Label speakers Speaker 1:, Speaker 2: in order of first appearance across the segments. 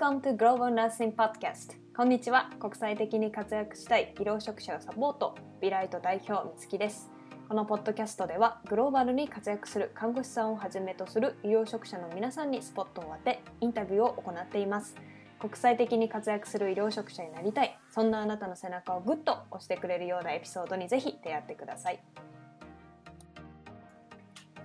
Speaker 1: Welcome to Global Nursing Podcast. こんにちは。国際的に活躍したい医療職者をサポートビライト代表みつきです。このポッドキャストではグローバルに活躍する看護師さんをはじめとする医療職者の皆さんにスポットを当てインタビューを行っています。国際的に活躍する医療職者になりたい。そんなあなたの背中をグッと押してくれるようなエピソードにぜひ出会ってください。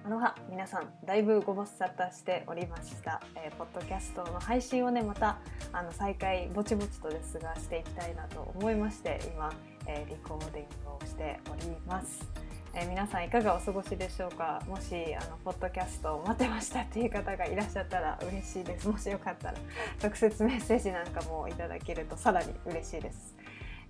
Speaker 1: アロハ皆さんだいぶご無沙汰しておりました、えー、ポッドキャストの配信をねまたあの再開ぼちぼちとですがしていきたいなと思いまして今、えー、リコーディングをしております、えー、皆さんいかがお過ごしでしょうか？もしあのポッドキャストを待ってましたっていう方がいらっしゃったら嬉しいです。もしよかったら直接メッセージなんかもいただけるとさらに嬉しいです。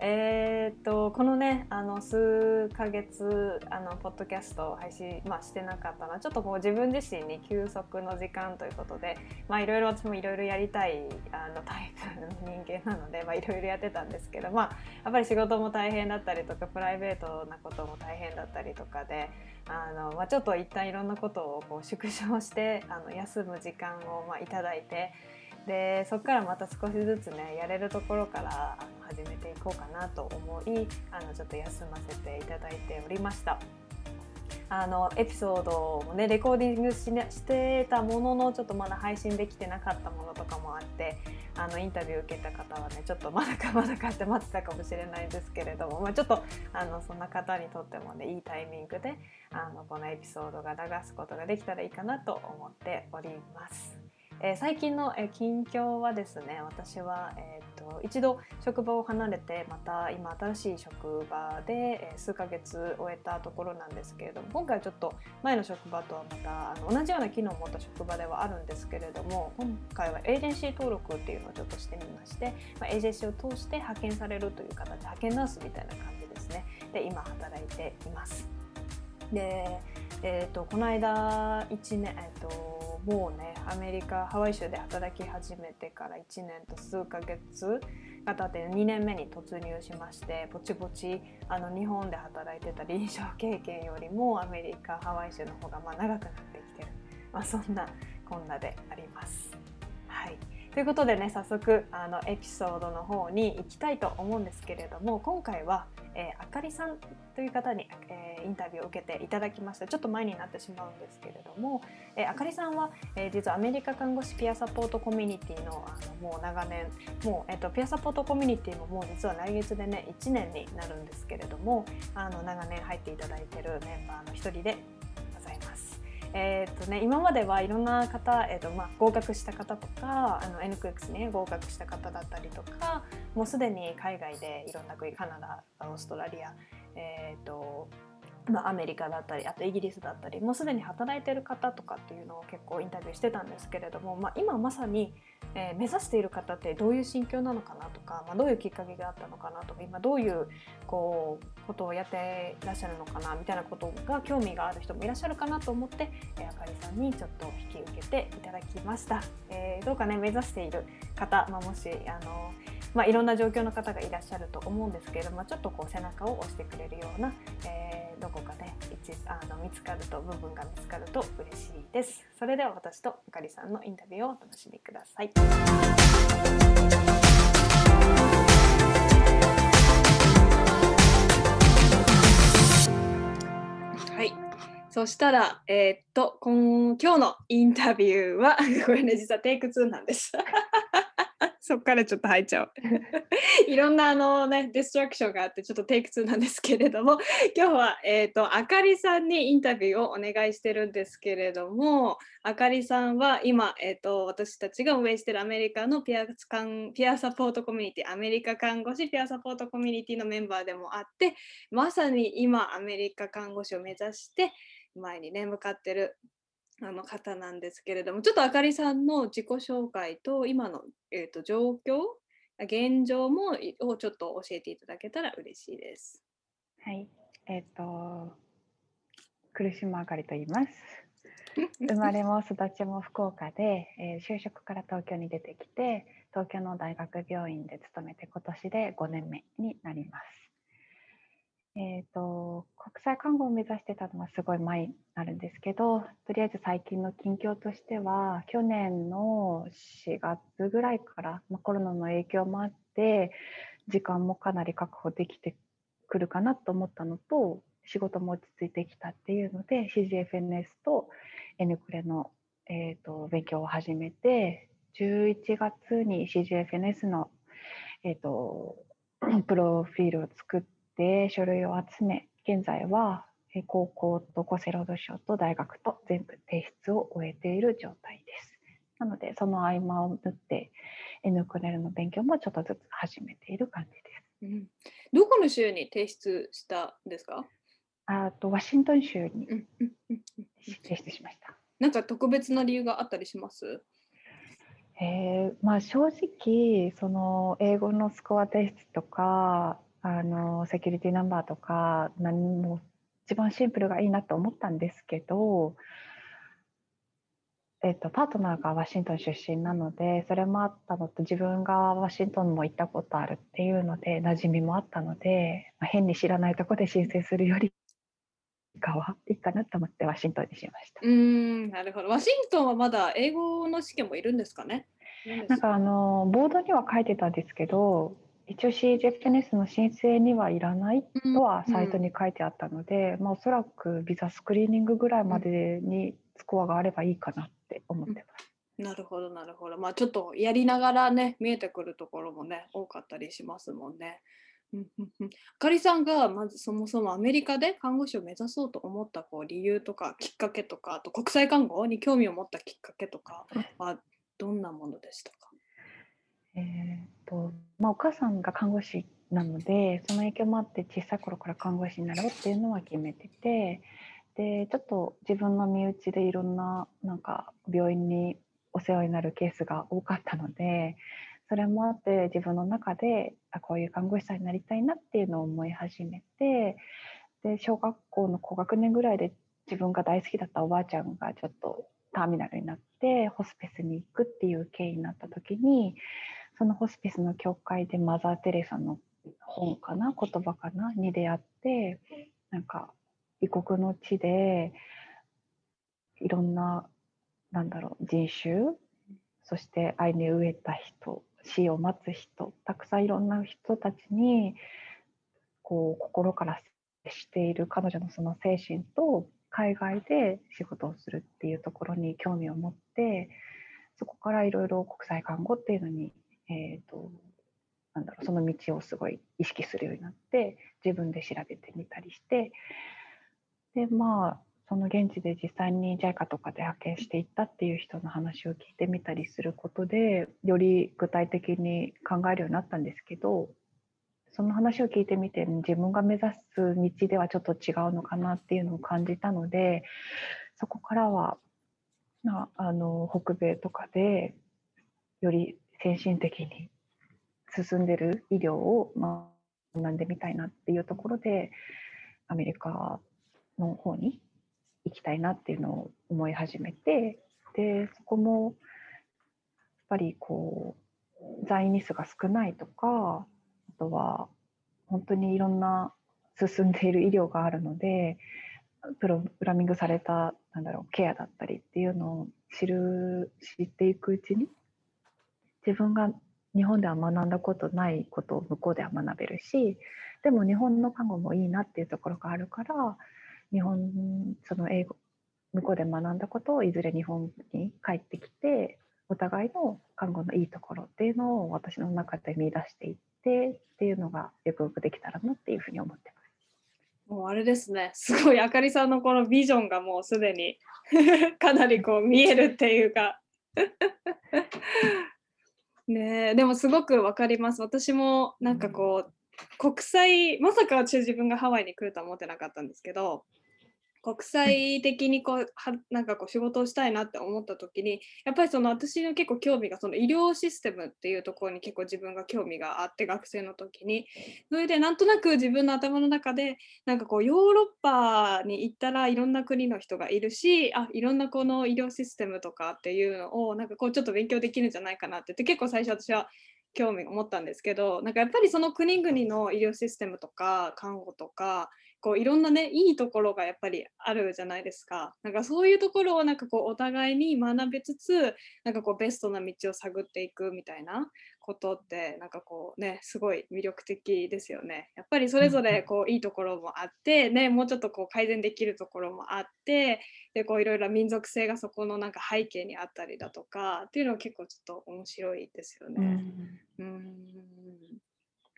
Speaker 1: えー、っとこのねあの数ヶ月あのポッドキャストを配信、まあ、してなかったのはちょっとこう自分自身に休息の時間ということでいろいろ私もいろいろやりたいあのタイプの人間なのでいろいろやってたんですけどまあやっぱり仕事も大変だったりとかプライベートなことも大変だったりとかであの、まあ、ちょっと一旦いろんなことをこう縮小してあの休む時間をまあいただいて。でそこからまた少しずつねやれるところからあの始めていこうかなと思いあのちょっと休ませていただいておりました。あのエピソードもねレコーディングししてたもののちょっとまだ配信できてなかったものとかもあってあのインタビュー受けた方はねちょっとまだか まだかって待ってたかもしれないですけれども、まあ、ちょっとあのそんな方にとってもねいいタイミングであのこのエピソードが流すことができたらいいかなと思っております。えー、最近の、え、近況はですね私は、えーと、一度職場を離れてまた今新しい職場で、え、数ヶ月終えたところなんですけれども今回はちょっと前の職場とはまたあの同じような機能を持った職場ではあるんですけれども今回はエージェンシー登録っていうのをちょっとしてみまして、まあ、エージェンシーを通して派遣されるという形派遣ナースみたいな感じですねで今働いています。で、えーと、この間1年、えーともうねアメリカハワイ州で働き始めてから1年と数ヶ月が経って2年目に突入しましてぼちぼちあの日本で働いてた臨床経験よりもアメリカハワイ州の方がまあ長くなってきてる、まあ、そんなこんなであります。はいということでね早速あのエピソードの方に行きたいと思うんですけれども今回は、えー、あかりさんという方に、えー、インタビューを受けていただきました。ちょっと前になってしまうんですけれども、えー、あかりさんは、え、実はアメリカ看護師ピアサポートコミュニティのあのもう長年もう、えーと、ピアサポートコミュニティももう実は来月でね1年になるんですけれどもあの長年入っていただいてるメンバーの一人でございます。えーとね、今まではいろんな方、えーとまあ、合格した方とかあの NQX に、合格した方だったりとかもうすでに海外でいろんな国カナダオーストラリア、えーとまあ、アメリカだったりあとイギリスだったりもうすでに働いてる方とかっていうのを結構インタビューしてたんですけれども、まあ、今まさに、えー、目指している方ってどういう心境なのかなとか、まあ、どういうきっかけがあったのかなとか今どういうこうことをやっていらっしゃるのかなみたいなことが興味がある人もいらっしゃるかなと思って、えー、あかりさんにちょっと引き受けていただきました。えー、どうかね目指している方、まあ、もしあのまあ、いろんな状況の方がいらっしゃると思うんですけれどもちょっとこう背中を押してくれるような、えーこかね一あの見つかると部分が見つかると嬉しいです。それでは私とあかりさんのインタビューをお楽しみください。はい。そしたら、えー、っと今今日のインタビューは これね実はテイク2なんです。そっからちょっと入っちゃう。いろんなあのね、ディストラクションがあって、ちょっとテイク2なんですけれども、今日は、えっ、ー、と、あかりさんにインタビューをお願いしてるんですけれども、あかりさんは今、えっ、ー、と、私たちが運営しているアメリカのピアピアサポートコミュニティ、アメリカ看護師ピアサポートコミュニティのメンバーでもあって、まさに今、アメリカ看護師を目指して、前にね、向かってるあの方なんですけれども、ちょっとあかりさんの自己紹介と今の、えーと、状況、現状もをちょっと教えていただけたら嬉しいです。
Speaker 2: はい、えっ、ー、と、苦島あかりと言います。生まれも育ちも福岡で、えー、就職から東京に出てきて、東京の大学病院で勤めて今年で5年目になります。え、ー、とと、国際看護を目指してたのはすごい前になるんですけど、とりあえず最近の近況としては、去年の4月ぐらいから、まあ、コロナの影響もあって、時間もかなり確保できてくるかなと思ったのと、仕事も落ち着いてきたっていうので、CGFNS と N クレの、えー、と勉強を始めて、11月に CGFNS の、えー、と プロフィールを作って書類を集め現在はえー高校と厚生労働省と大学と全部提出を終えている状態です。なのでその合間を縫って N クレルの勉強もちょっとずつ始めている感じです。
Speaker 1: うん、どこの州に提出したんですか、
Speaker 2: あとワシントン州に提出しました。
Speaker 1: なんか特別な理由があったりします？
Speaker 2: えーまあ、正直その英語のスコア提出とかあのセキュリティナンバーとか何も一番シンプルがいいなと思ったんですけど、えっとパートナーがワシントン出身なのでそれもあったのと自分がワシントンも行ったことあるっていうので馴染みもあったので、まあ、変に知らないとこで申請するよりかはいいかなと思ってワシントンにしました。
Speaker 1: うーんなるほど。ワシントンはまだ英語の試験もいるんですかね？
Speaker 2: なんかあのボードには書いてたんですけど一応 CJFNS の申請にはいらないとはサイトに書いてあったので、まあ、おそらくビザスクリーニングぐらいまでにスコアがあればいいかなって思ってます。
Speaker 1: なるほどなるほど。まあちょっとやりながらね見えてくるところもね多かったりしますもんね。うんうんうんあかりさんがまずそもそもアメリカで看護師を目指そうと思ったこう理由とかきっかけとかあと国際看護に興味を持ったきっかけとかはどんなものでしたか？
Speaker 2: えーとまあ、お母さんが看護師なのでその影響もあって小さい頃から看護師になろうっていうのは決めててでちょっと自分の身内でいろんななんか病院にお世話になるケースが多かったのでそれもあって自分の中であこういう看護師さんになりたいなっていうのを思い始めてで小学校の高学年ぐらいで自分が大好きだったおばあちゃんがちょっとターミナルになってホスペスに行くっていう経緯になった時にそのホスピスの教会でマザー・テレサの本かな言葉かなに出会ってなんか異国の地でいろんななんだろう人種そして愛に飢えた人死を待つ人たくさんいろんな人たちにこう心から接している彼女のその精神と海外で仕事をするっていうところに興味を持ってそこからいろいろ国際看護っていうのにえー、となんだろうその道をすごい意識するようになって自分で調べてみたりしてでまあその現地で実際に JICA とかで派遣していったっていう人の話を聞いてみたりすることでより具体的に考えるようになったんですけどその話を聞いてみて自分が目指す道ではちょっと違うのかなっていうのを感じたのでそこからはあの北米とかでより先進的に進んでる医療を学んでみたいなっていうところでアメリカの方に行きたいなっていうのを思い始めてでそこもやっぱりこう在日数が少ないとかあとは本当にいろんな進んでいる医療があるのでプログラミングされたなんだろうケアだったりっていうのを知る知っていくうちに自分が日本では学んだことないことを向こうでは学べるしでも日本の看護もいいなっていうところがあるから日本その英語向こうで学んだことをいずれ日本に帰ってきてお互いの看護のいいところっていうのを私の中で見出していってっていうのがよくよくできたらなっていうふうに思ってます。
Speaker 1: もうあれですねすごいあかりさんのこのビジョンがもうすでにかなりこう見えるっていうかねえでもすごくわかります。私もなんかこう国際まさか私自分がハワイに来るとは思ってなかったんですけど国際的にこうはなんかこう仕事をしたいなって思った時にやっぱりその私の結構興味がその医療システムっていうところに結構自分が興味があって学生の時にそれでなんとなく自分の頭の中でなんかこうヨーロッパに行ったらいろんな国の人がいるしあいろんなこの医療システムとかっていうのをなんかこうちょっと勉強できるんじゃないかなってって結構最初私は興味を持ったんですけどなんかやっぱりその国々の医療システムとか看護とかこういろんなねいいところがやっぱりあるじゃないですか。なんかそういうところをなんかこうお互いに学びつつなんかこうベストな道を探っていくみたいなことってなんかこうねすごい魅力的ですよね。やっぱりそれぞれこういいところもあってねもうちょっとこう改善できるところもあってでこういろいろ民族性がそこのなんか背景にあったりだとかっていうのは結構ちょっと面白いですよね。うん、うん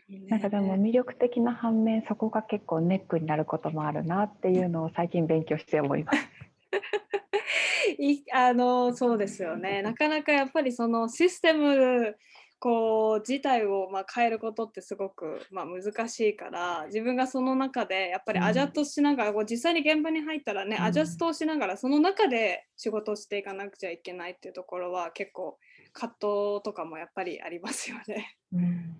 Speaker 2: なんかでも魅力的な反面そこが結構ネックになることもあるなっていうのを最近勉強して思います。
Speaker 1: いあのそうですよね。なかなかやっぱりそのシステムこう自体をまあ変えることってすごくまあ難しいから自分がその中でやっぱりアジャストしながら、こう実際に現場に入ったらね、アジャストをしながらその中で仕事をしていかなくちゃいけないっていうところは結構葛藤とかもやっぱりありますよね。うん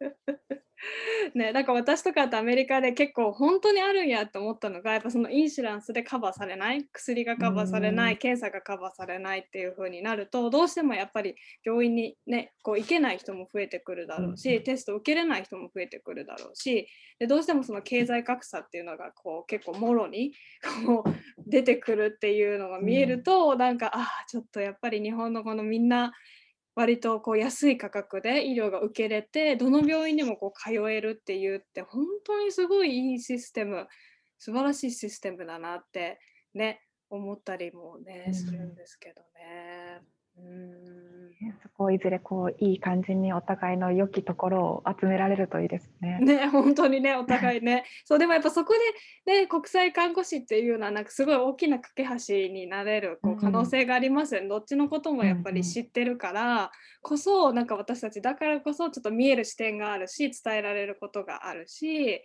Speaker 1: ね、なんか私とかってアメリカで結構本当にあるんやって思ったのがやっぱそのインシュランスでカバーされない薬がカバーされない検査がカバーされないっていう風になるとどうしてもやっぱり病院にねこう行けない人も増えてくるだろうしテスト受けれない人も増えてくるだろうしでどうしてもその経済格差っていうのがこう結構もろに こう出てくるっていうのが見えるとなんかあちょっとやっぱり日本のこのみんな割とこう安い価格で医療が受けれてどの病院にもこう通えるっていうって本当にすごいいいシステム素晴らしいシステムだなってね思ったりもね、するんですけどね。
Speaker 2: うん。そこをいずれこういい感じにお互いの良きところを集められるといいですね。
Speaker 1: ね本当にねお互いね。そうでもやっぱそこで、ね、国際看護師っていうのはなんかすごい大きな架け橋になれるこう可能性がありますよね、うん、どっちのこともやっぱり知ってるからこそなんか私たちだからこそちょっと見える視点があるし伝えられることがあるし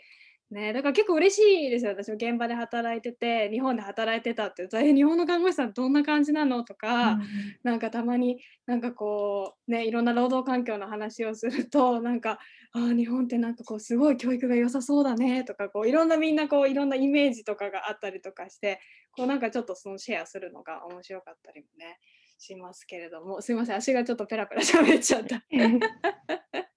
Speaker 1: ね、だから結構嬉しいですよ私も現場で働いてて日本で働いてたって言うと「日本の看護師さんどんな感じなの?」とか、うん、なんかたまになんかこうねいろんな労働環境の話をするとなんか「あ日本ってなんかこうすごい教育が良さそうだね」とかこういろんなみんなこういろんなイメージとかがあったりとかしてこうなんかちょっとそのシェアするのが面白かったりもねしますけれどもすいません足がちょっとペラペラ喋っちゃった。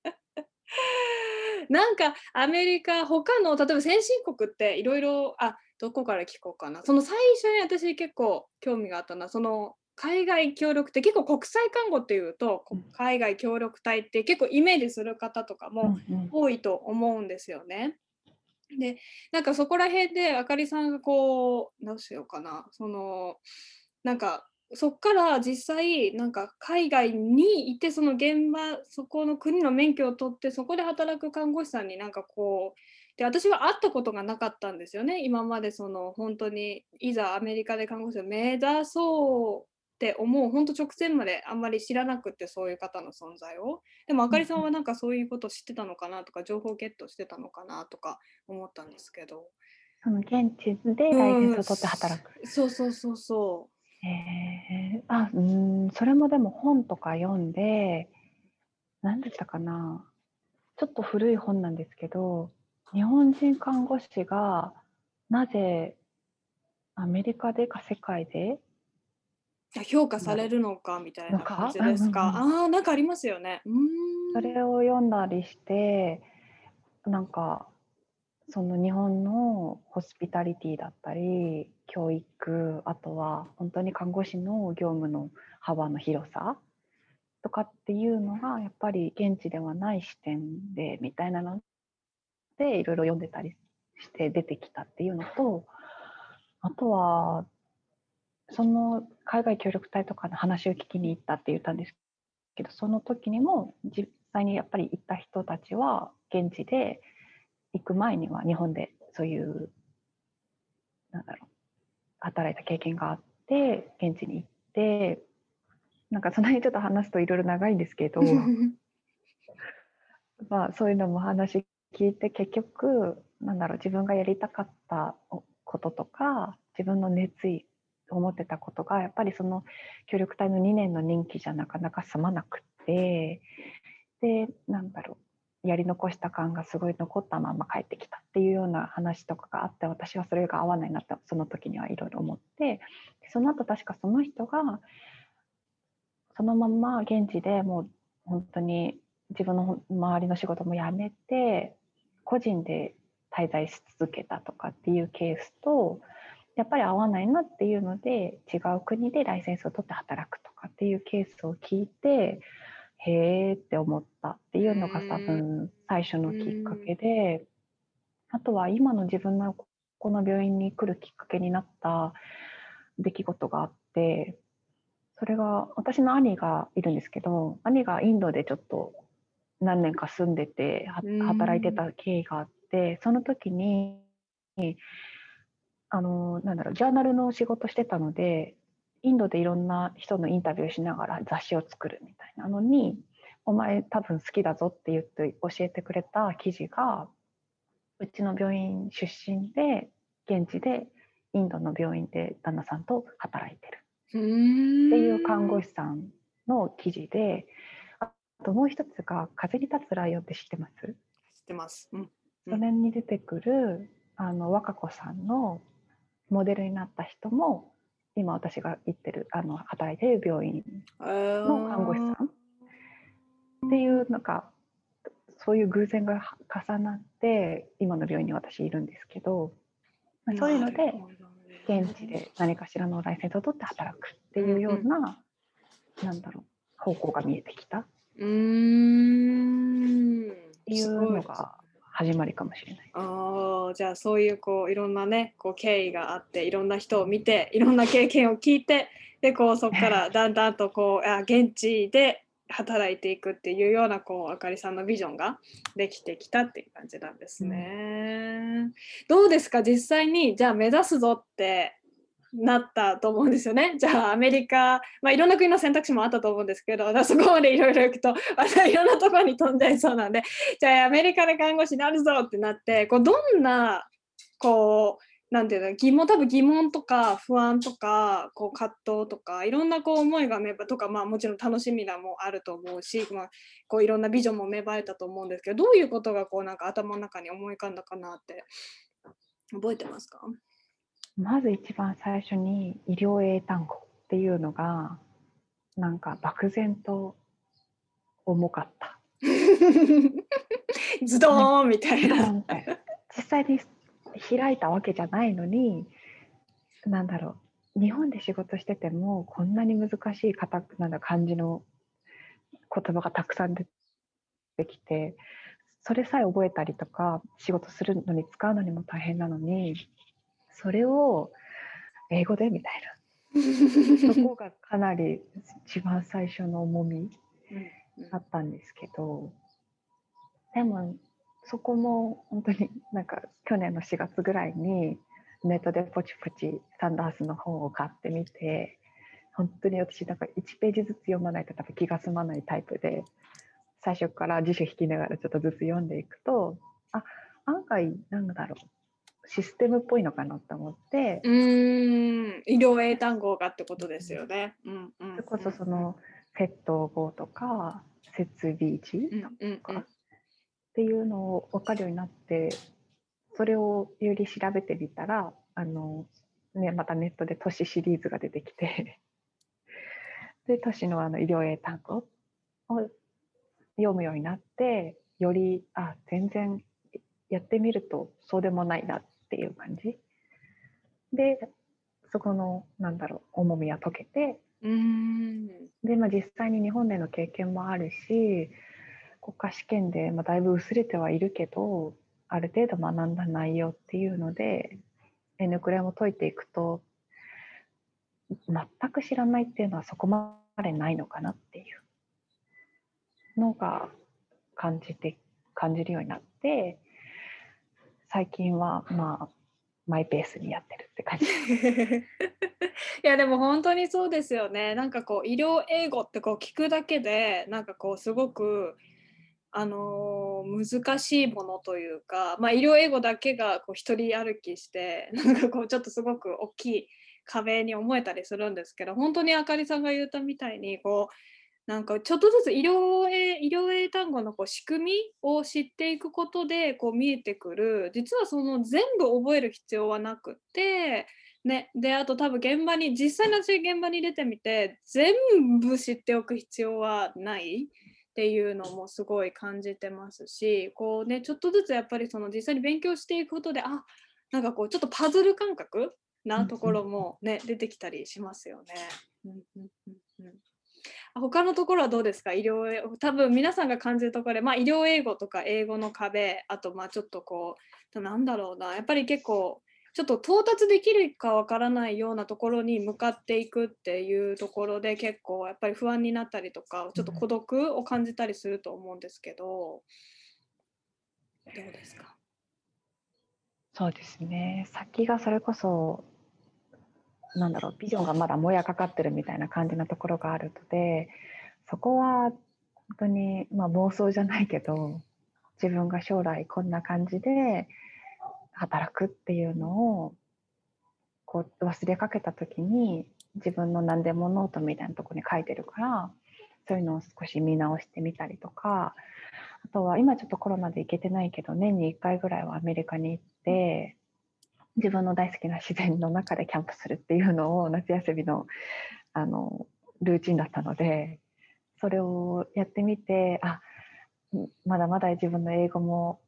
Speaker 1: なんかアメリカ他の例えば先進国っていろいろあどこから聞こうかな。その最初に私結構興味があったのはその海外協力って結構国際看護っていうと海外協力隊って結構イメージする方とかも多いと思うんですよね。でなんかそこら辺であかりさんがこうどうしようかな。そのなんかそっから実際なんか海外にいてその現場そこの国の免許を取ってそこで働く看護師さんになんかこうで私は会ったことがなかったんですよね。今までその本当にいざアメリカで看護師を目指そうって思う本当直前まであんまり知らなくてそういう方の存在を。でもあかりさんはなんかそういうこと知ってたのかなとか情報ゲットしてたのかなとか思ったんですけど。
Speaker 2: その現地でライセンスを取って働く、
Speaker 1: うん、そうそうそうそう
Speaker 2: ええ、あ、うん、それもでも本とか読んで、何だったかな、ちょっと古い本なんですけど、日本人看護師がなぜアメリカでか世界で
Speaker 1: 評価されるのかみたいな感じですか？ああ、なんかありますよね。
Speaker 2: それを読んだりして、なんかその日本のホスピタリティだったり教育あとは本当に看護師の業務の幅の広さとかっていうのがやっぱり現地ではない視点でみたいなのでいろいろ読んでたりして出てきたっていうのとあとはその海外協力隊とかの話を聞きに行ったって言ったんですけどその時にも実際にやっぱり行った人たちは現地で行く前には日本でそういうなんだろう働いた経験があって現地に行ってなんかその辺ちょっと話すといろいろ長いんですけど まあそういうのも話聞いて結局なんだろう自分がやりたかったこととか自分の熱意思ってたことがやっぱりその協力隊の2年の任期じゃなかなか済まなくてでなんだろうやり残した感がすごい残ったまま帰ってきたっていうような話とかがあって私はそれが合わないなってその時にはいろいろ思ってその後確かその人がそのまま現地でもう本当に自分の周りの仕事も辞めて個人で滞在し続けたとかっていうケースとやっぱり合わないなっていうので違う国でライセンスを取って働くとかっていうケースを聞いてへえって思ったっていうのが多分最初のきっかけであとは今の自分のこの病院に来るきっかけになった出来事があってそれが私の兄がいるんですけど兄がインドでちょっと何年か住んでて働いてた経緯があってその時にあのなんだろうジャーナルの仕事してたのでインドでいろんな人のインタビューしながら雑誌を作るみたいなのに「お前多分好きだぞ」って言って教えてくれた記事がうちの病院出身で現地でインドの病院で旦那さんと働いてる。っていう看護師さんの記事であともう一つが「風に立つライオン」って知ってます？知っ
Speaker 1: てます、うん、
Speaker 2: それに出てくるあの和歌子さんのモデルになった人も今私が行ってるあの働いてる病院の看護師さん。っていうなんかそういう偶然が重なって今の病院に私いるんですけど、まあ、そういうので現地で何かしらのライセンスを取って働くっていうような、うんうん、なんだろう方向が見えてきた。
Speaker 1: うん。
Speaker 2: っていうのが始まりかもしれない。
Speaker 1: あじゃあそういうこういろんなねこう経緯があっていろんな人を見ていろんな経験を聞いてでこうそこから だんだんとこうあ現地で働いていくっていうようなこうあかりさんのビジョンができてきたっていう感じなんですね。うん、どうですか？実際にじゃあ目指すぞってなったと思うんですよね。じゃあアメリカ、まあ、いろんな国の選択肢もあったと思うんですけどそこまでいろいろ行くと またいろんなところに飛んじゃいそうなんでじゃあアメリカで看護師になるぞってなってこうどんなこうなんていうの疑問多分疑問とか不安とかこう葛藤とかいろんなこう思いが芽生えとかまあもちろん楽しみなもあると思うし、まあ、こういろんなビジョンも芽生えたと思うんですけどどういうことがこうなんか頭の中に思い浮かんだかなって覚えてますか？
Speaker 2: まず一番最初に医療英単語っていうのがなんか漠然と重かった。
Speaker 1: ズドーンみたいな。
Speaker 2: 実際に開いたわけじゃないのになんだろう日本で仕事しててもこんなに難しい方なんだ漢字の言葉がたくさん出てきてそれさえ覚えたりとか仕事するのに使うのにも大変なのにそれを英語でみたいな。そこがかなり一番最初の重みだったんですけど。でもそこも本当になんか去年の4月ぐらいにネットでポチポチサンダースの本を買ってみて本当に私なんか1ページずつ読まないと多分気が済まないタイプで最初から辞書引きながらちょっとずつ読んでいくとあ案外なんだろうシステムっぽいのかなと思って。
Speaker 1: うん。医療英単語がってことですよね。
Speaker 2: うんうんそれこそその窃盗語とか設備値とか、っていうのを分かるようになってそれをより調べてみたらあの、ね、またネットで都市シリーズが出てきて。で都市のあの医療英単語を読むようになってよりあ全然やってみるとそうでもないなっていう感じ。でそこのなんだろう重みは解けて。で、まあ、実際に日本での経験もあるし国家試験で、まあ、だいぶ薄れてはいるけどある程度学んだ内容っていうので N クレも解いていくと全く知らないっていうのはそこまでないのかなっていう。のが感じて感じるようになって最近はまあマイペースにやってるって感じ。い
Speaker 1: やでも本当にそうですよね。なんかこう医療英語ってこう聞くだけでなんかこうすごくあの難しいものというか、まあ、医療英語だけがこう一人歩きしてなんかこうちょっとすごく大きい壁に思えたりするんですけど本当にあかりさんが言ったみたいにこうなんかちょっとずつ医療英医療英単語のこう仕組みを知っていくことでこう見えてくる実はその全部覚える必要はなくて、ね、であと多分現場に実際の現場に出てみて全部知っておく必要はない。っていうのもすごい感じてますしこうねちょっとずつやっぱりその実際に勉強していくことであなんかこうちょっとパズル感覚なところもね、出てきたりしますよね。うんうんうん他のところはどうですか？医療多分皆さんが感じるところで、まあ、医療英語とか英語の壁あとまあちょっとこうなんだろうな。やっぱり結構ちょっと到達できるかわからないようなところに向かっていくっていうところで結構やっぱり不安になったりとかちょっと孤独を感じたりすると思うんですけどどうですか？
Speaker 2: そうですね。先がそれこそなんだろうビジョンがまだもやかかってるみたいな感じなところがあるのでそこは本当に、まあ、妄想じゃないけど自分が将来こんな感じで働くっていうのをこう忘れかけた時に自分の何でもノートみたいなとこに書いてるからそういうのを少し見直してみたりとかあとは今ちょっとコロナで行けてないけど年に1回ぐらいはアメリカに行って自分の大好きな自然の中でキャンプするっていうのを夏休みのあのルーチンだったのでそれをやってみてあまだまだ自分の英語も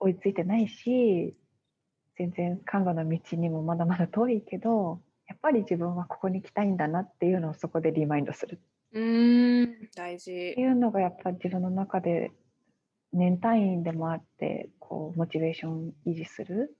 Speaker 2: 追いついてないし全然看護の道にもまだまだ遠いけどやっぱり自分はここに来たいんだなっていうのをそこでリマインドする。
Speaker 1: うん大事。
Speaker 2: っていうのがやっぱり自分の中で年単位でもあってこうモチベーション維持する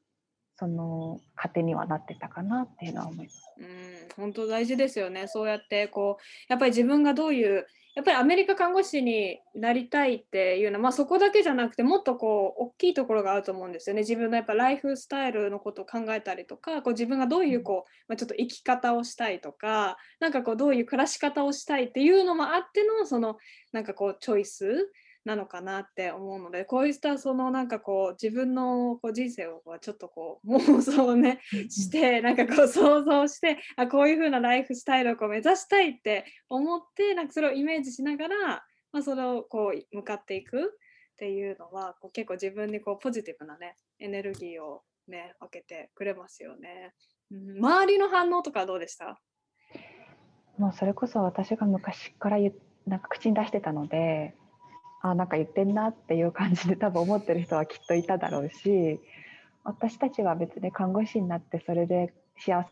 Speaker 2: その糧にはなってたかなっていうのは思います。
Speaker 1: うん本当大事ですよねそうやってこうやっぱり自分がどういうやっぱりアメリカ看護師になりたいっていうのは、まあ、そこだけじゃなくてもっとこう大きいところがあると思うんですよね自分のやっぱライフスタイルのことを考えたりとかこう自分がどういうこう、まあ、ちょっと生き方をしたいとかなんかこうどういう暮らし方をしたいっていうのもあってのそのなんかこうチョイスなのかなって思うのでこういったそのなんかこう自分のこう人生をちょっとこう妄想をねしてなんかこう想像してあこういう風なライフスタイルをこう目指したいって思ってなんかそれをイメージしながら、まあ、それをこう向かっていくっていうのはこう結構自分にこうポジティブなねエネルギーをね分けてくれますよね。うん、周りの反応とかどうでした？
Speaker 2: もうそれこそ私が昔からなんか口に出してたのであなんか言ってんなっていう感じで多分思ってる人はきっといただろうし私たちは別に看護師になってそれで幸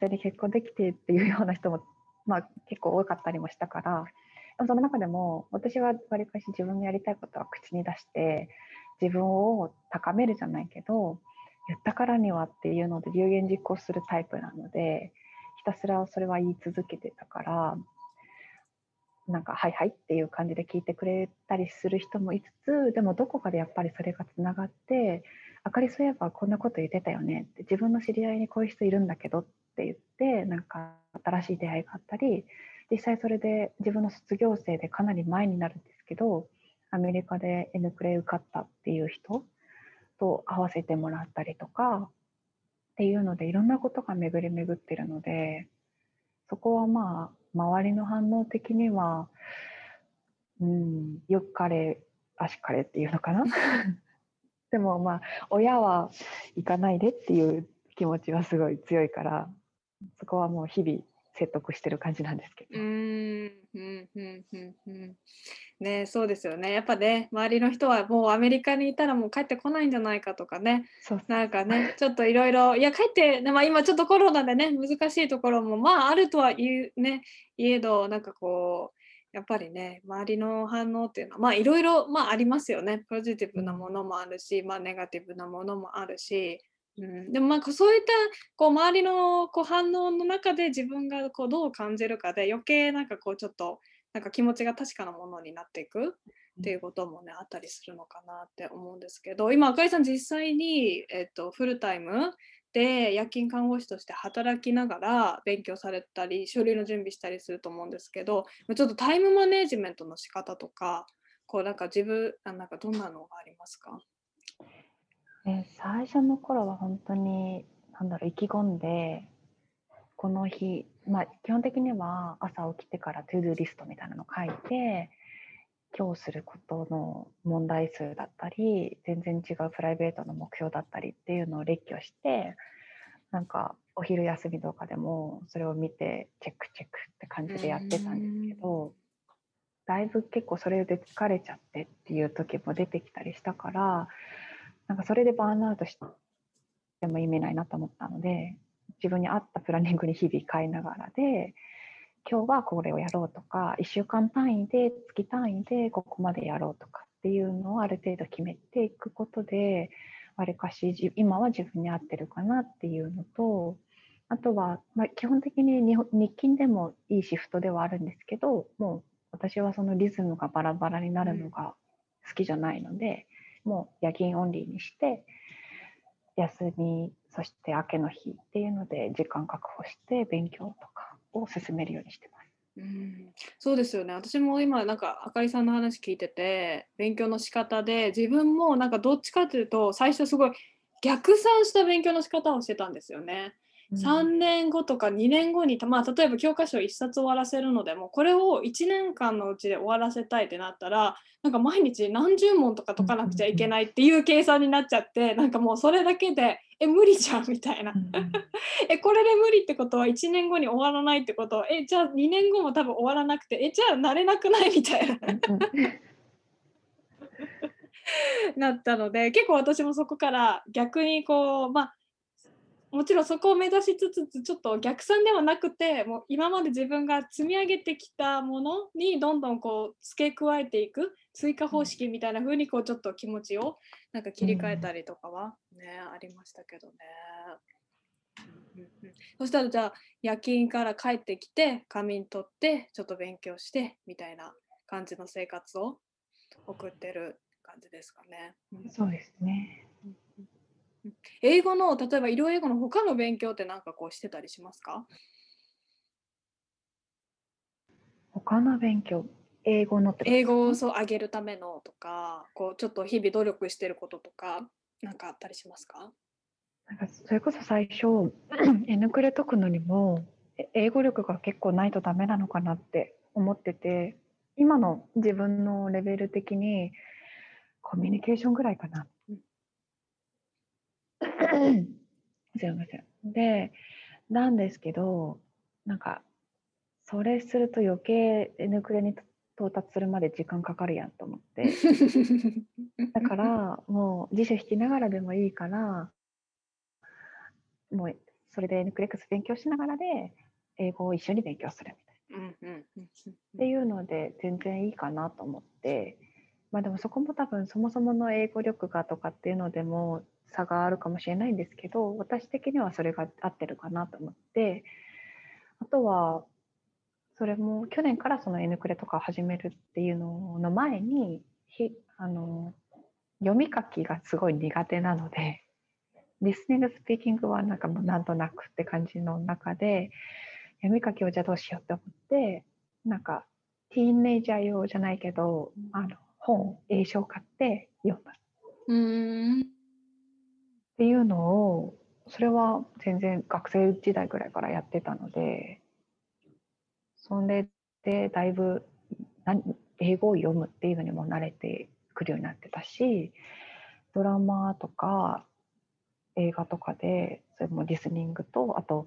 Speaker 2: せに結婚できてっていうような人も、まあ、結構多かったりもしたからでもその中でも私はわりかし自分のやりたいことは口に出して自分を高めるじゃないけど言ったからにはっていうので有言実行するタイプなのでひたすらそれは言い続けてたからなんか「はいはい」っていう感じで聞いてくれたりする人もいつつでもどこかでやっぱりそれがつながって「あかりそういえばこんなこと言ってたよね」って自分の知り合いにこういう人いるんだけどって言ってなんか新しい出会いがあったり実際それで自分の卒業生でかなり前になるんですけどアメリカで N クレイ受かったっていう人と会わせてもらったりとかっていうのでいろんなことが巡り巡ってるのでそこはまあ周りの反応的には、うん、よく彼、足彼っていうのかな？でもまあ、親は行かないでっていう気持ちはすごい強いから、そこはもう日々説得してる感じなんですけど。うんうん
Speaker 1: うんうんうん。ねそうですよね。やっぱね周りの人はもうアメリカにいたらもう帰ってこないんじゃないかとかね。なんかねちょっといろいろいや帰って、まあ、今ちょっとコロナでね難しいところもまああるとは言うね。いえどなんかこうやっぱりね周りの反応っていうのはまあいろいろまあありますよね。ポジティブなものもあるし、まあ、ネガティブなものもあるしうん、でもまあそういったこう周りのこう反応の中で自分がこうどう感じるかで余計なんかこうちょっとなんか気持ちが確かなものになっていくっていうこともねあったりするのかなって思うんですけど今赤井さん実際に、えっと、フルタイムで夜勤看護師として働きながら勉強されたり書類の準備したりすると思うんですけどちょっとタイムマネジメントの仕方とかこうなんか自分なんかどんなのがありますか？
Speaker 2: え最初の頃は本当になんだろう意気込んでこの日、まあ、基本的には朝起きてからトゥードゥリストみたいなのを書いて今日することの問題数だったり全然違うプライベートの目標だったりっていうのを列挙してなんかお昼休みとかでもそれを見てチェックチェックって感じでやってたんですけどだいぶ結構それで疲れちゃってっていう時も出てきたりしたからなんかそれでバーンアウトしても意味ないなと思ったので自分に合ったプランニングに日々変えながらで今日はこれをやろうとか1週間単位で月単位でここまでやろうとかっていうのをある程度決めていくことでわりかし今は自分に合ってるかなっていうのとあとは、まあ、基本的に日勤でもいいシフトではあるんですけどもう私はそのリズムがバラバラになるのが好きじゃないので、う、もう夜勤オンリーにして休みそして明けの日っていうので時間確保して勉強とかを進めるようにしてます。
Speaker 1: うん、そうですよね私も今なんかあかりさんの話聞いてて勉強の仕方で自分もなんかどっちかというと最初すごい逆算した勉強の仕方をしてたんですよね。3年後とか2年後に、まあ、例えば教科書1冊終わらせるのでもこれを1年間のうちで終わらせたいってなったらなんか毎日何十問とか解かなくちゃいけないっていう計算になっちゃってなんかもうそれだけでえ無理じゃんみたいな。えこれで無理ってことは1年後に終わらないってこと？はえじゃあ2年後も多分終わらなくてえじゃあ慣れなくないみたいな。なったので結構私もそこから逆にこうまあもちろんそこを目指しつつちょっと逆算ではなくてもう今まで自分が積み上げてきたものにどんどんこう付け加えていく追加方式みたいな風にこうちょっと気持ちをなんか切り替えたりとかはね、うん、ありましたけどね。そしたらじゃあ夜勤から帰ってきて仮眠取ってちょっと勉強してみたいな感じの生活を送ってる感じですかね。
Speaker 2: そうですね。
Speaker 1: 英語の例えば医療英語の他の勉強って何かこうしてたりしますか？
Speaker 2: 他の勉強英語の
Speaker 1: 英語をそう上げるためのとかこうちょっと日々努力してることとか何かあったりしますか？
Speaker 2: なんかそれこそ最初 N クレ解くのにも英語力が結構ないとダメなのかなって思ってて今の自分のレベル的にコミュニケーションぐらいかな すいません。で、なんですけど、なんか、それすると余計 N クレに到達するまで時間かかるやんと思って。だから、もう辞書引きながらでもいいから、もうそれで N クレックス勉強しながらで、英語を一緒に勉強するみたいな。っていうので全然いいかなと思って、まあでもそこも多分そもそもの英語力がとかっていうのでも差があるかもしれないんですけど私的にはそれが合ってるかなと思ってあとはそれも去年からその N クレとか始めるっていうのの前にひあの読み書きがすごい苦手なのでリスニングスピーキングはなんかもうなんとなくって感じの中で読み書きをじゃあどうしようって思ってなんかティーンネイジャー用じゃないけどあの本英書を買って読んだ。うんっていうのをそれは全然学生時代ぐらいからやってたのでそれでだいぶ英語を読むっていうのにも慣れてくるようになってたしドラマとか映画とかでそれもリスニングとあと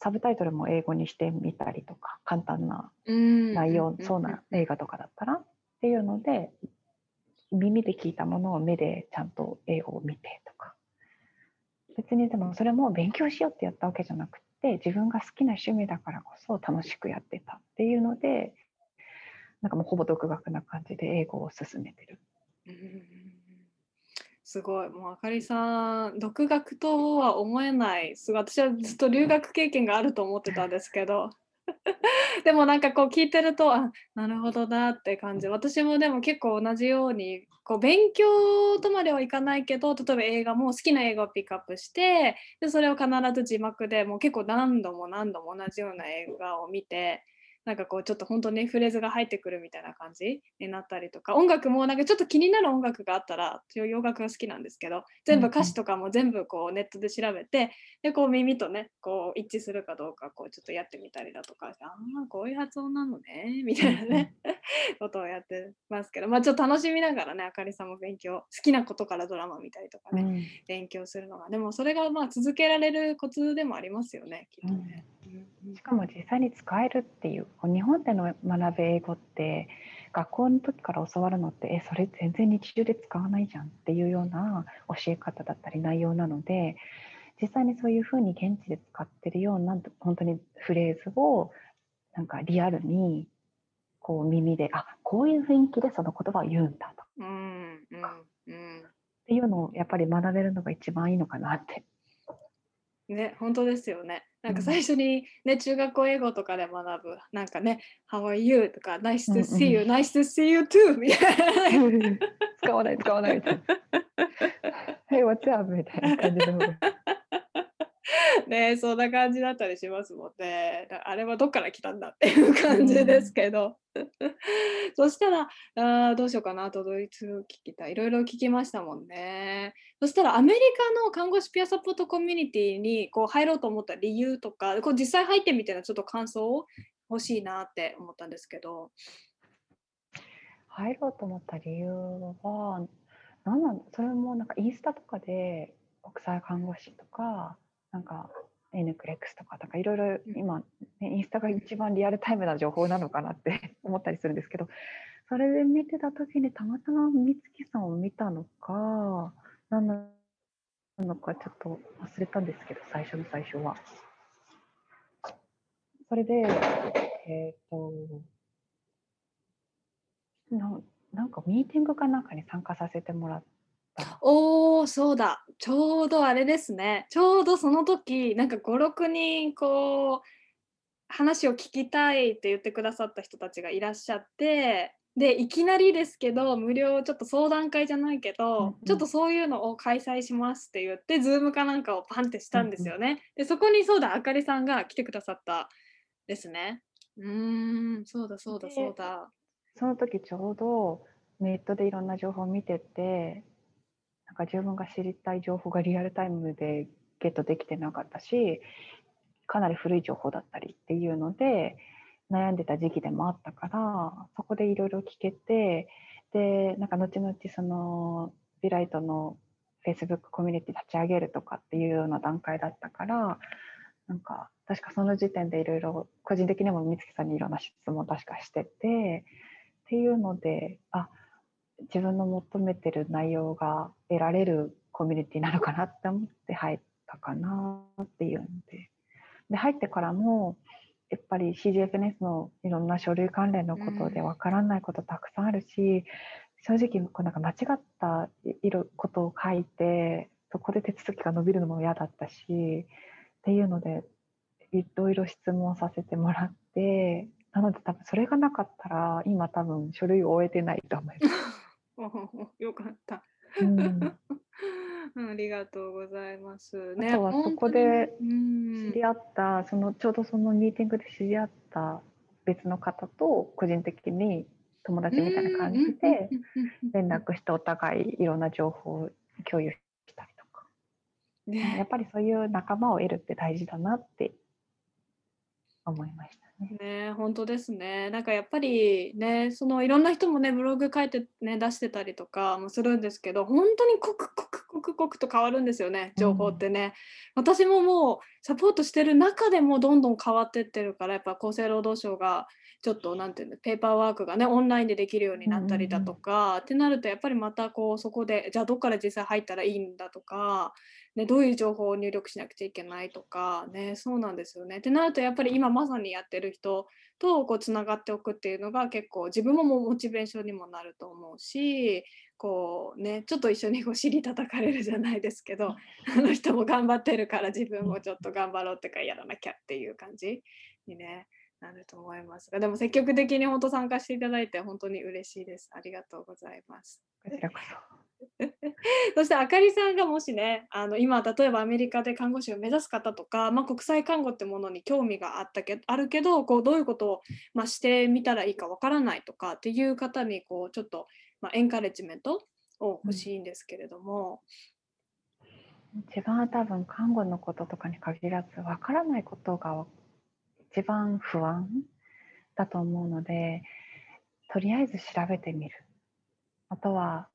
Speaker 2: サブタイトルも英語にしてみたりとか簡単な内容そうな映画とかだったらっていうので耳で聞いたものを目でちゃんと英語を見てとか別にでもそれも勉強しようってやったわけじゃなくて自分が好きな趣味だからこそ楽しくやってたっていうのでなんかもうほぼ独学な感じで英語を進めてる。
Speaker 1: すごい。もうあかりさん独学とは思えない。すごい。私はずっと留学経験があると思ってたんですけど。でもなんかこう聞いてるとあなるほどなって感じ。私もでも結構同じようにこう勉強とまではいかないけど例えば映画も好きな映画をピックアップしてでそれを必ず字幕でもう結構何度も何度も同じような映画を見てなんかこうちょっと本当にフレーズが入ってくるみたいな感じになったりとか。音楽もなんかちょっと気になる音楽があったら洋楽が好きなんですけど全部歌詞とかも全部こうネットで調べてでこう耳とねこう一致するかどうかこうちょっとやってみたりだとかああこういう発音なのねみたいなね ことをやってますけどまあちょっと楽しみながらねあかりさんも勉強好きなことからドラマ見たりとかね、うん、勉強するのが。でもそれがまあ続けられるコツでもありますよねきっとね。うん。
Speaker 2: しかも実際に使えるっていう日本での学ぶ英語って学校の時から教わるのってえそれ全然日常で使わないじゃんっていうような教え方だったり内容なので実際にそういうふうに現地で使ってるような本当にフレーズをなんかリアルにこう耳であこういう雰囲気でその言葉を言うんだとか、うんうんうん、っていうのをやっぱり学べるのが一番いいのかなって
Speaker 1: ね、本当ですよね。なんか最初にね、中学校英語とかで学ぶ、なんかね、How are you? とか、Nice to see you, nice to see you too! みたい
Speaker 2: な。使わない、使わないみたいな。Hey, what's up? みたいな感じの。
Speaker 1: ねそんな感じだったりしますもんね。あれはどっから来たんだっていう感じですけど。そしたらあどうしようかなとドイツ聞きたい。いろいろ聞きましたもんね。そしたらアメリカの看護師ピアサポートコミュニティにこう入ろうと思った理由とか、こう実際入ってみてのちょっと感想を欲しいなって思ったんですけど。
Speaker 2: 入ろうと思った理由は、なんなんそれもなんかインスタとかで国際看護師とかなんか N クレックスとかなんかいろいろ今、ね、インスタが一番リアルタイムな情報なのかなって 思ったりするんですけどそれで見てた時にたまたま美月さんを見たのか何なのかちょっと忘れたんですけど最初の最初は。それでえっ、ー、とななんかミーティングかなんかに参加させてもらっ
Speaker 1: おおそうだちょうどあれですねちょうどその時なんか56人こう話を聞きたいって言ってくださった人たちがいらっしゃってでいきなりですけど無料ちょっと相談会じゃないけど、うんうん、ちょっとそういうのを開催しますって言ってズームかなんかをパンってしたんですよね。うんうん、でそこにそうだあかりさんが来てくださったですね。うんそうだそうだそうだ。
Speaker 2: その時ちょうどネットでいろんな情報を見ててか自分が知りたい情報がリアルタイムでゲットできてなかったしかなり古い情報だったりっていうので悩んでた時期でもあったからそこでいろいろ聞けてでなんか後々そのビライトの Facebook コミュニティ立ち上げるとかっていうような段階だったからなんか確かその時点でいろいろ個人的にも美月さんにいろんな質問確かしててっていうのであ自分の求めてる内容が得られるコミュニティなのかなって思って入ったかなっていうのでで入ってからもやっぱり CGFNS のいろんな書類関連のことでわからないことたくさんあるし、正直こうなんか間違ったいことを書いてそこで手続きが伸びるのも嫌だったしっていうのでいろいろ質問させてもらってなので多分それがなかったら今多分書類を終えてないと思います。
Speaker 1: よかった。うん、ありがとうございます。
Speaker 2: ね、あとはそこで知り合った、そのちょうどそのミーティングで知り合った別の方と個人的に友達みたいな感じで連絡してお互いいろんな情報を共有したりとか、ね、やっぱりそういう仲間を得るって大事だなって思いました。
Speaker 1: ね、本当ですね。なんかやっぱりね、そのいろんな人もね、ブログ書いてね、出してたりとかもするんですけど、本当に刻々刻々と変わるんですよね、情報ってね。うん、私ももうサポートしてる中でもどんどん変わってってるから、やっぱ厚生労働省がちょっとなんていうのペーパーワークがねオンラインでできるようになったりだとか、うん、ってなるとやっぱりまたこうそこでじゃあどっから実際入ったらいいんだとかね、どういう情報を入力しなくちゃいけないとか、ね、そうなんですよね。ってなるとやっぱり今まさにやってる人とこうつながっておくっていうのが結構自分もモチベーションにもなると思うしこう、ね、ちょっと一緒にこう尻叩かれるじゃないですけど あの人も頑張ってるから自分もちょっと頑張ろうってかやらなきゃっていう感じにねなると思いますがでも積極的に本当参加していただいて本当に嬉しいです。ありがとうございます。
Speaker 2: こちらこそ
Speaker 1: そしてあかりさんがもしねあの今例えばアメリカで看護師を目指す方とか、まあ、国際看護ってものに興味があったけあるけどこうどういうことを、まあ、してみたらいいかわからないとかっていう方にこうちょっと、まあ、エンカレッジメントを欲しいんですけれども。
Speaker 2: 一番多分看護のこととかに限らずわからないことが一番不安だと思うのでとりあえず調べてみる。あとは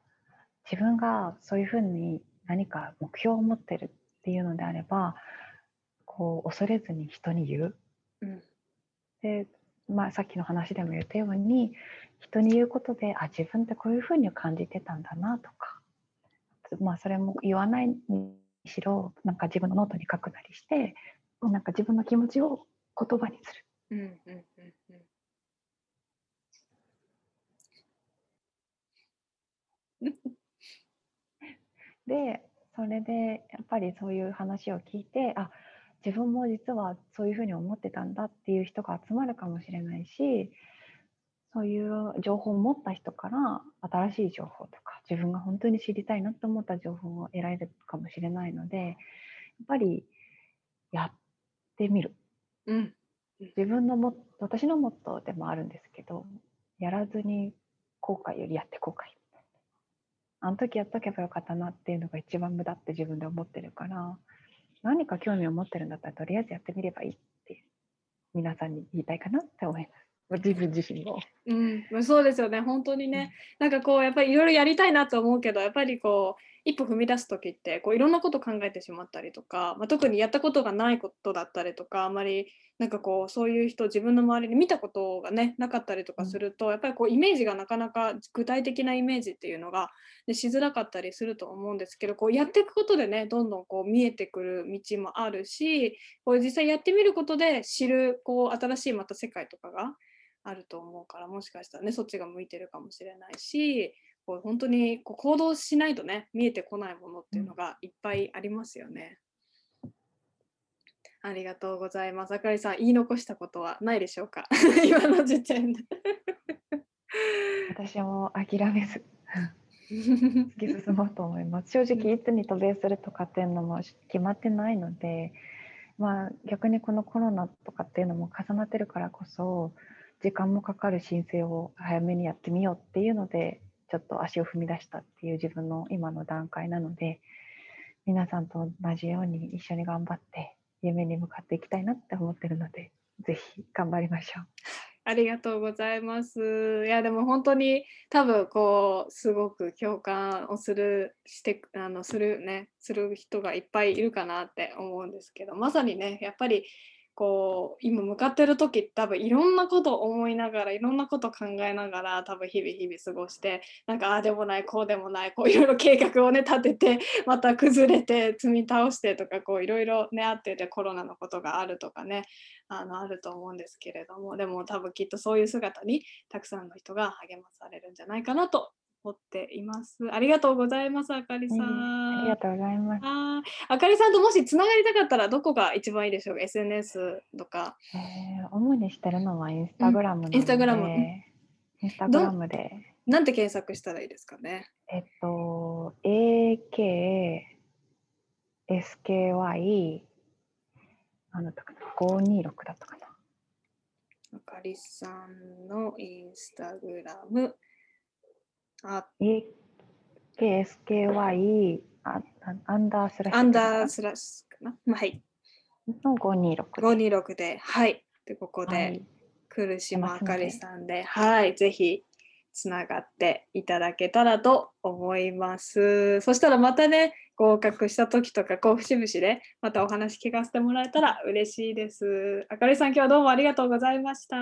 Speaker 2: 自分がそういうふうに何か目標を持ってるっていうのであればこう恐れずに人に言う。
Speaker 1: うん。
Speaker 2: で、まあ、さっきの話でも言ったように人に言うことであ自分ってこういうふうに感じてたんだなとか、まあ、それも言わないにしろなんか自分のノートに書くなりしてなんか自分の気持ちを言葉にする。
Speaker 1: うんうんうんうん
Speaker 2: でそれでやっぱりそういう話を聞いてあ自分も実はそういうふうに思ってたんだっていう人が集まるかもしれないしそういう情報を持った人から新しい情報とか自分が本当に知りたいなと思った情報を得られるかもしれないのでやっぱりやってみる
Speaker 1: うん。
Speaker 2: 自分のも私のモットーでもあるんですけどやらずに後悔よりやって後悔。あの時やっとけばよかったなっていうのが一番無駄って自分で思ってるから何か興味を持ってるんだったらとりあえずやってみればいいって皆さんに言いたいかなって思います。自分自身も。
Speaker 1: うん、まあそうですよね。本当にね、なんかこうやっぱりいろいろやりたいなと思うけどやっぱりこう一歩踏み出す時ってこういろんなこと考えてしまったりとか、まあ、特にやったことがないことだったりとかあまりなんかこうそういう人自分の周りに見たことがねなかったりとかすると、やっぱりこうイメージがなかなか具体的なイメージっていうのが、ね、しづらかったりすると思うんですけどこうやっていくことでねどんどんこう見えてくる道もあるしこう実際やってみることで知るこう新しいまた世界とかがあると思うからもしかしたらねそっちが向いてるかもしれないしこう本当にこう行動しないとね見えてこないものっていうのがいっぱいありますよね。ありがとうございます。あかりさん言い残したことはないでしょうか？今の時点で。
Speaker 2: 私も諦めず突き進もうと思います。正直いつに渡米するとかっていうのも決まってないので、まあ逆にこのコロナとかっていうのも重なってるからこそ時間もかかる申請を早めにやってみようっていうのでちょっと足を踏み出したっていう自分の今の段階なので皆さんと同じように一緒に頑張って夢に向かっていきたいなって思ってるのでぜひ頑張りましょう。
Speaker 1: ありがとうございます。いやでも本当に多分こうすごく共感をするしてあのするねする人がいっぱいいるかなって思うんですけどまさにねやっぱりこう今向かってる時多分いろんなことを思いながらいろんなこと考えながら多分日々日々過ごしてなんかああでもないこうでもないこういろいろ計画をね立てて また崩れて積み倒してとかこういろいろねあっててコロナのことがあるとかねあのあると思うんですけれどもでも多分きっとそういう姿にたくさんの人が励まされるんじゃないかなと思っています。ありがとうございますあかりさん。
Speaker 2: ありがとうございます。
Speaker 1: ああかりさんともしつながりたかったらどこが一番いいでしょう？か SNS とか。
Speaker 2: えー、主にしてるのはインスタグラムなので、
Speaker 1: インスタグラム
Speaker 2: インスタグラムで、
Speaker 1: なんて検索したらいいですかね？
Speaker 2: えっと、AK、SKY、なんだったかな、526だったかな。
Speaker 1: あかりさんのインスタグラム。あ
Speaker 2: AK、SKY、あアンダースラッシュ
Speaker 1: アンダースラッシュかな？まあ、はい。
Speaker 2: の526。
Speaker 1: 526で、はい。で、ここで、
Speaker 2: はい
Speaker 1: 来島あかりさんで、はい、ぜひつながっていただけたらと思います。そしたらまたね、合格した時とか、こう節々でまたお話聞かせてもらえたら嬉しいです。あかりさん、今日はどうもありがとうございました。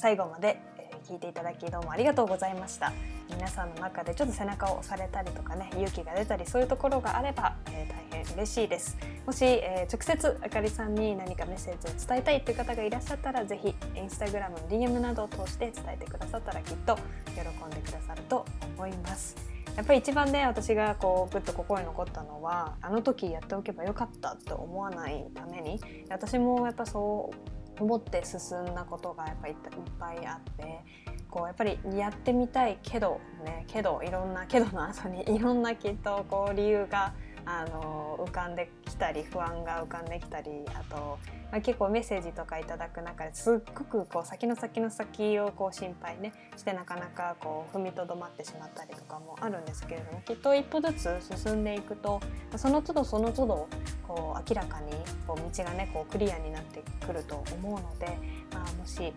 Speaker 1: 最後まで、聞いていただきどうもありがとうございました。皆さんの中でちょっと背中を押されたりとかね勇気が出たりそういうところがあれば、えー大変嬉しいです。もし、えー直接あかりさんに何かメッセージを伝えたいという方がいらっしゃったらぜひインスタグラムの DM などを通して伝えてくださったらきっと喜んでくださると思います。やっぱり一番ね私がこうぐっと心に残ったのはあの時やっておけばよかったと思わないために私もやっぱそう思って進んだことがやっぱりいっぱいあってこうやっぱりやってみたいけどねけどいろんなけどの後にいろんなきっとこう理由があの浮かんできたり不安が浮かんできたりあと、まあ、結構メッセージとかいただく中ですっごくこう先の先の先をこう心配ねしてなかなかこう踏みとどまってしまったりとかもあるんですけれどもきっと一歩ずつ進んでいくとその都度その都度こう明らかにこう道がねこうクリアになってくると思うので、まあ、もし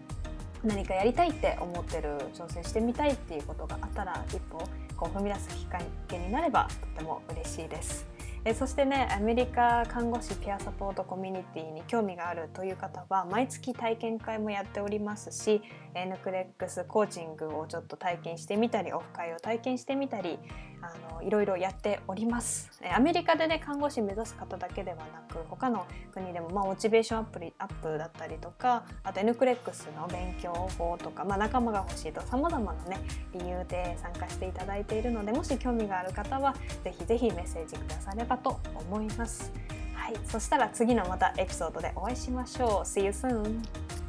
Speaker 1: 何かやりたいって思ってる挑戦してみたいっていうことがあったら一歩こう踏み出すきっかけになればとても嬉しいです。えそしてねアメリカ看護師ピアサポートコミュニティに興味があるという方は毎月体験会もやっておりますしヌクレックスコーチングをちょっと体験してみたりオフ会を体験してみたりあのいろいろやっておりますアメリカでね看護師目指す方だけではなく他の国でも、まあ、モチベーションアプリアップだったりとかあと N クレックスの勉強法とか、まあ、仲間が欲しいとさまざまなね理由で参加していただいているのでもし興味がある方はぜひぜひメッセージくださればと思います。はい、そしたら次のまたエピソードでお会いしましょう。See you soon!